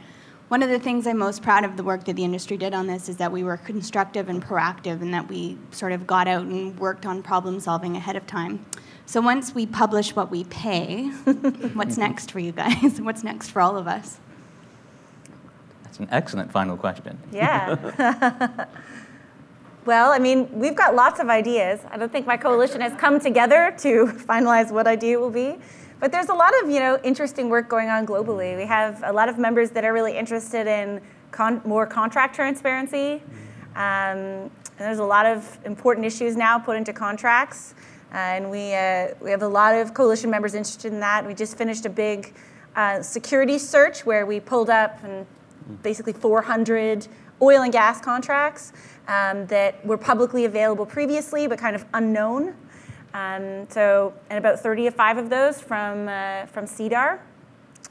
One of the things I'm most proud of the work that the industry did on this is that we were constructive and proactive and that we sort of got out and worked on problem solving ahead of time. So once we publish what we pay, [LAUGHS] what's mm-hmm. next for you guys? [LAUGHS] what's next for all of us? That's an excellent final question. Yeah. [LAUGHS] well, I mean, we've got lots of ideas. I don't think my coalition has come together to finalize what idea it will be. But there's a lot of you know interesting work going on globally. We have a lot of members that are really interested in con- more contract transparency. Um, there's a lot of important issues now put into contracts, and we uh, we have a lot of coalition members interested in that. We just finished a big uh, security search where we pulled up and basically 400 oil and gas contracts um, that were publicly available previously but kind of unknown. Um, so, and about 35 of those from, uh, from SEDAR.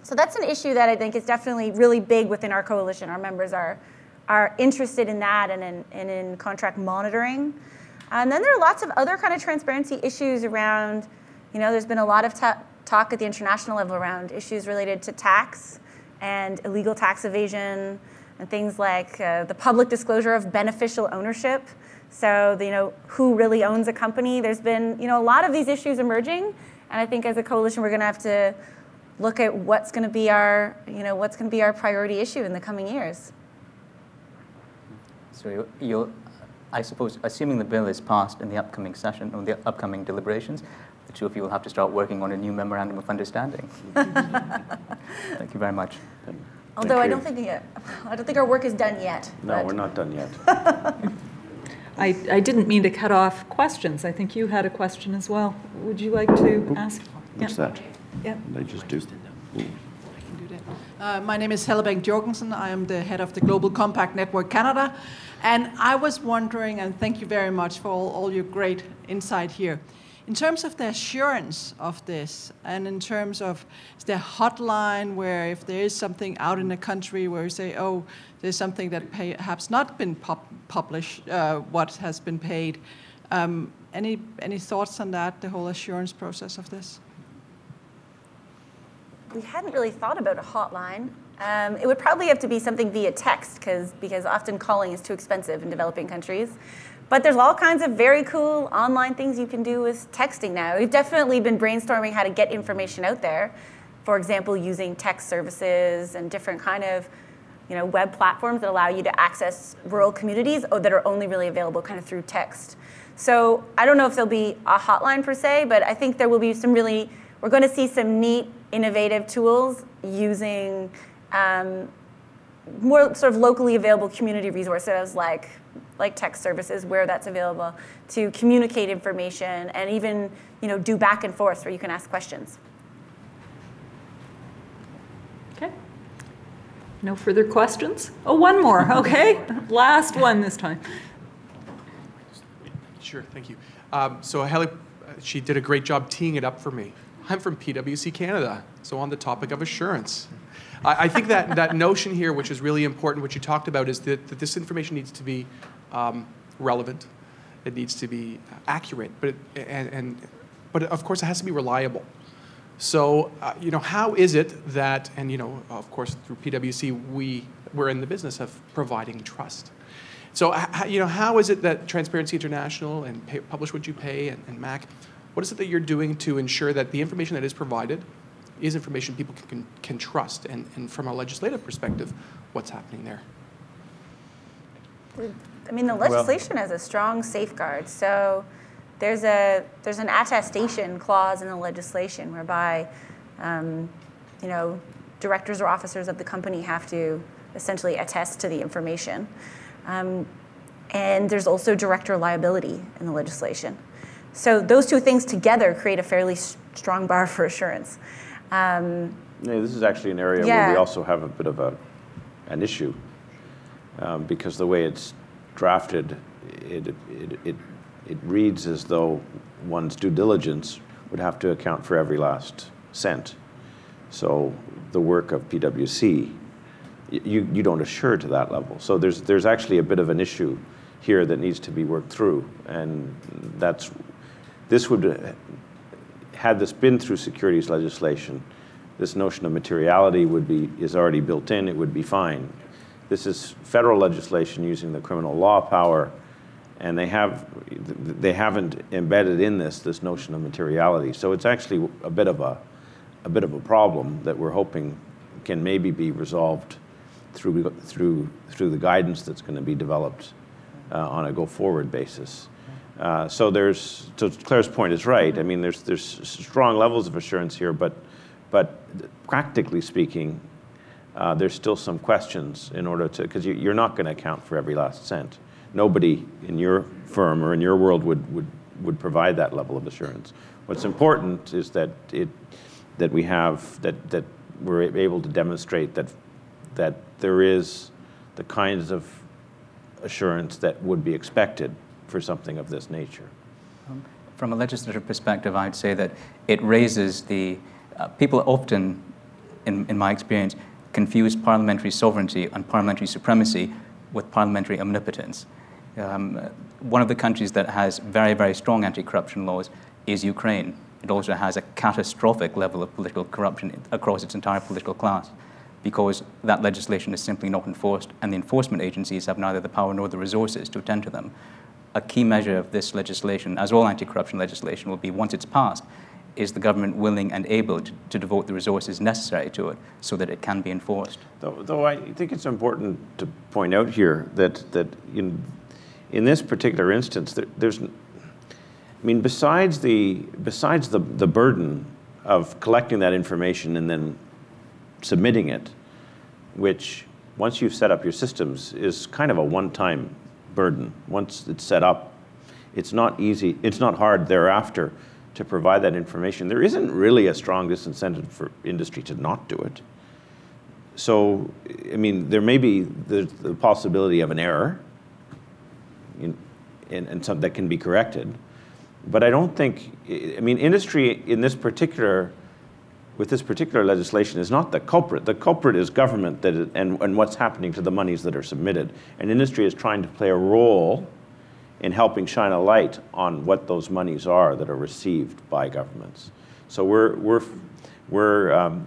So that's an issue that I think is definitely really big within our coalition. Our members are, are interested in that and in, and in contract monitoring. And then there are lots of other kind of transparency issues around, you know, there's been a lot of ta- talk at the international level around issues related to tax and illegal tax evasion and things like uh, the public disclosure of beneficial ownership. So, you know, who really owns a company? There's been, you know, a lot of these issues emerging, and I think as a coalition, we're going to have to look at what's going to be our, you know, what's going to be our priority issue in the coming years. So you you'll, I suppose, assuming the bill is passed in the upcoming session or the upcoming deliberations, the two of you will have to start working on a new memorandum of understanding. [LAUGHS] Thank you very much. Although I don't think it, I don't think our work is done yet. No, we're not done yet. [LAUGHS] I, I didn't mean to cut off questions. I think you had a question as well. Would you like to ask? What's Yeah. that? Yeah. They just do. Uh, my name is Helle Bank Jorgensen. I am the head of the Global Compact Network Canada. And I was wondering, and thank you very much for all, all your great insight here. In terms of the assurance of this, and in terms of the hotline where if there is something out in the country where you say, oh, there's something that perhaps not been pub- published, uh, what has been paid. Um, any, any thoughts on that, the whole assurance process of this? We hadn't really thought about a hotline. Um, it would probably have to be something via text because because often calling is too expensive in developing countries. But there's all kinds of very cool online things you can do with texting now. We've definitely been brainstorming how to get information out there. For example, using text services and different kind of you know, web platforms that allow you to access rural communities that are only really available kind of through text. So I don't know if there'll be a hotline per se, but I think there will be some really, we're going to see some neat, innovative tools using um, more sort of locally available community resources like like text services where that's available to communicate information and even you know do back and forth where you can ask questions. Okay. No further questions? Oh, one more, [LAUGHS] okay. Last one this time. Sure, thank you. Um, so Haley, uh, she did a great job teeing it up for me. I'm from PwC Canada, so on the topic of assurance. I, I think that, that notion here, which is really important, what you talked about, is that, that this information needs to be um, relevant, it needs to be accurate, but, it, and, and, but of course it has to be reliable. So, uh, you know, how is it that, and you know, of course, through PwC, we, we're in the business of providing trust. So, you know, how is it that Transparency International and pay, Publish What You Pay and, and, MAC, what is it that you're doing to ensure that the information that is provided is information people can, can, can trust? And, and from a legislative perspective, what's happening there? I mean, the legislation well, has a strong safeguard. So there's a there's an attestation clause in the legislation whereby, um, you know, directors or officers of the company have to essentially attest to the information. Um, and there's also director liability in the legislation. So those two things together create a fairly strong bar for assurance. Um, yeah, this is actually an area yeah. where we also have a bit of a, an issue um, because the way it's drafted, it, it, it, it reads as though one's due diligence would have to account for every last cent. So the work of PwC you, you don't assure to that level. So there's, there's actually a bit of an issue here that needs to be worked through. And that's, this would, had this been through securities legislation, this notion of materiality would be, is already built in, it would be fine. This is federal legislation using the criminal law power, and they, have, they haven't embedded in this this notion of materiality. So it's actually a bit of a, a bit of a problem that we're hoping can maybe be resolved through, through, through the guidance that's going to be developed uh, on a go-forward basis. Uh, so there's, so Claire's point is right. I mean, there's, there's strong levels of assurance here, but, but practically speaking, uh, there's still some questions in order to, because you, are not going to account for every last cent. Nobody in your firm or in your world would, would, would provide that level of assurance. What's important is that, it, that we have, that, that we're able to demonstrate that that there is the kinds of assurance that would be expected for something of this nature. From a legislative perspective, I'd say that it raises the uh, people often, in, in my experience, confuse parliamentary sovereignty and parliamentary supremacy with parliamentary omnipotence. Um, one of the countries that has very, very strong anti corruption laws is Ukraine. It also has a catastrophic level of political corruption across its entire political class because that legislation is simply not enforced, and the enforcement agencies have neither the power nor the resources to attend to them. A key measure of this legislation, as all anti corruption legislation will be once it's passed, is the government willing and able to, to, devote the resources necessary to it so that it can be enforced? Though, though I think it's important to point out here that, that in, in this particular instance, there, there's, I mean, besides the, besides the, the burden of collecting that information and then submitting it, which once you've set up your systems is kind of a one-time burden. Once it's set up, it's not easy, it's not hard thereafter to provide that information. There isn't really a strong disincentive for industry to not do it. So, I mean, there may be the, the possibility of an error in, in, and something that can be corrected. But I don't think, I mean, industry in this particular with this particular legislation is not the culprit. The culprit is government that and, and what's happening to the monies that are submitted. And industry is trying to play a role in helping shine a light on what those monies are that are received by governments. So we're, we're, we're, um,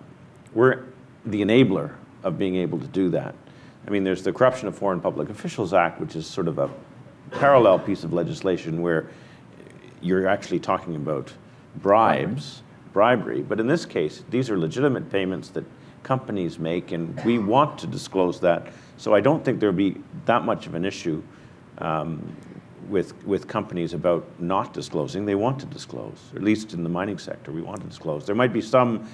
we're the enabler of being able to do that. I mean, there's the Corruption of Foreign Public Officials Act, which is sort of a parallel piece of legislation where you're actually talking about bribes bribery. But in this case, these are legitimate payments that companies make, and we want to disclose that. So I don't think there'll be that much of an issue um, with, with companies about not disclosing. They want to disclose, at least in the mining sector, we want to disclose. There might be some,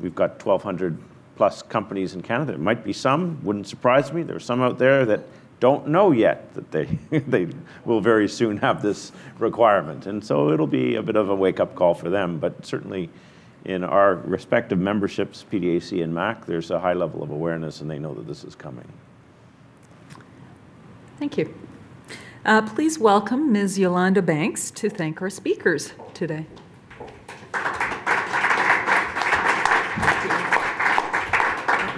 we've got 1,200 plus companies in Canada. There might be some, wouldn't surprise me, There are some out there that don't know yet that they, [LAUGHS] they will very soon have this requirement. And so it'll be a bit of a wake up call for them. But certainly, in our respective memberships, PDAC and MAC, there's a high level of awareness and they know that this is coming. Thank you. Uh, please welcome Ms. Yolanda Banks to thank our speakers today.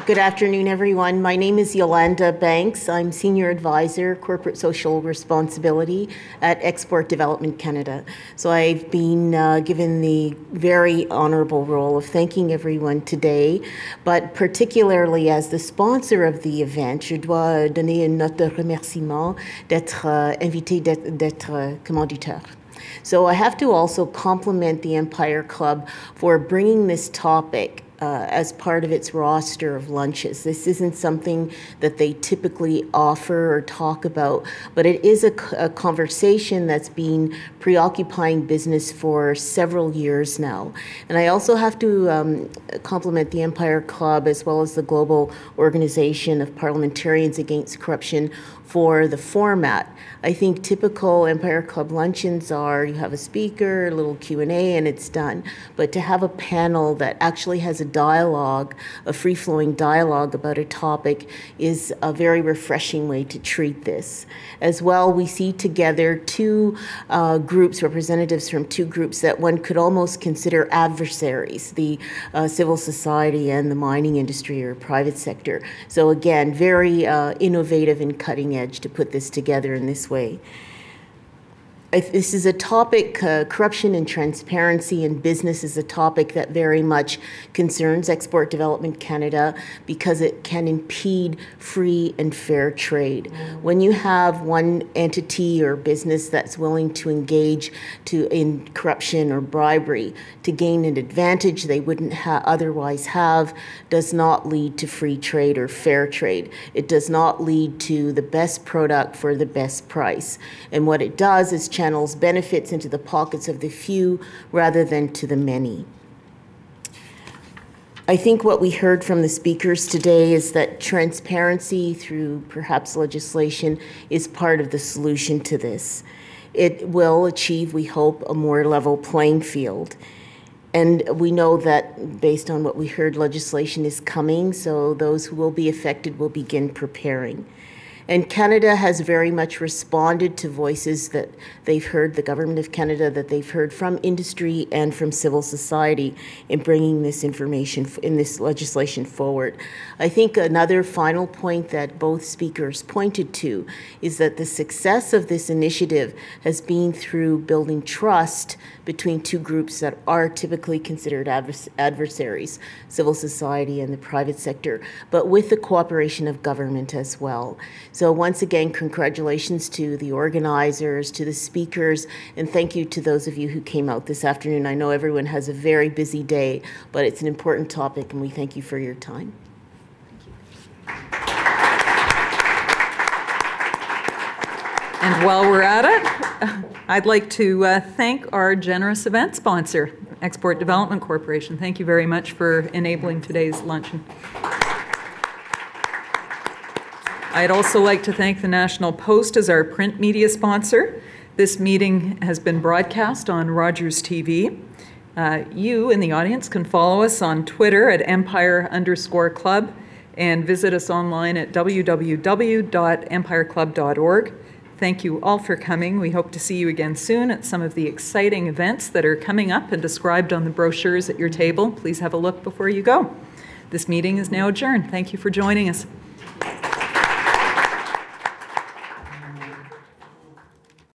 Good afternoon, everyone. My name is Yolanda Banks. I'm Senior Advisor, Corporate Social Responsibility at Export Development Canada. So I've been uh, given the very honorable role of thanking everyone today, but particularly as the sponsor of the event, je dois donner notre remerciement d'être uh, invité, d'être uh, commanditaire. So I have to also compliment the Empire Club for bringing this topic uh, as part of its roster of lunches. This isn't something that they typically offer or talk about, but it is a, a conversation that's been preoccupying business for several years now. And I also have to um, compliment the Empire Club as well as the Global Organization of Parliamentarians Against Corruption for the format. I think typical Empire Club luncheons are you have a speaker, a little Q&A and it's done. But to have a panel that actually has a dialogue, a free-flowing dialogue about a topic is a very refreshing way to treat this. As well, we see together two uh, groups, representatives from two groups that one could almost consider adversaries, the uh, civil society and the mining industry or private sector. So again, very uh, innovative and cutting edge edge to put this together in this way this is a topic, uh, corruption and transparency in business is a topic that very much concerns Export Development Canada because it can impede free and fair trade. When you have one entity or business that's willing to engage to in corruption or bribery to gain an advantage they wouldn't ha- otherwise have, does not lead to free trade or fair trade. It does not lead to the best product for the best price. And what it does is channels benefits into the pockets of the few rather than to the many. I think what we heard from the speakers today is that transparency through perhaps legislation is part of the solution to this. It will achieve, we hope, a more level playing field. And we know that based on what we heard, legislation is coming, so those who will be affected will begin preparing. And Canada has very much responded to voices that they've heard, the government of Canada, that they've heard from industry and from civil society in bringing this information, in this legislation forward. I think another final point that both speakers pointed to is that the success of this initiative has been through building trust between two groups that are typically considered advers- adversaries, civil society and the private sector, but with the cooperation of government as well. So, once again, congratulations to the organizers, to the speakers, and thank you to those of you who came out this afternoon. I know everyone has a very busy day, but it's an important topic, and we thank you for your time. And while we're at it, I'd like to uh, thank our generous event sponsor, Export Development Corporation. Thank you very much for enabling today's luncheon. I'd also like to thank the National Post as our print media sponsor. This meeting has been broadcast on Rogers TV. Uh, you in the audience can follow us on Twitter at empire underscore club and visit us online at www.empireclub.org. Thank you all for coming. We hope to see you again soon at some of the exciting events that are coming up and described on the brochures at your table. Please have a look before you go. This meeting is now adjourned. Thank you for joining us.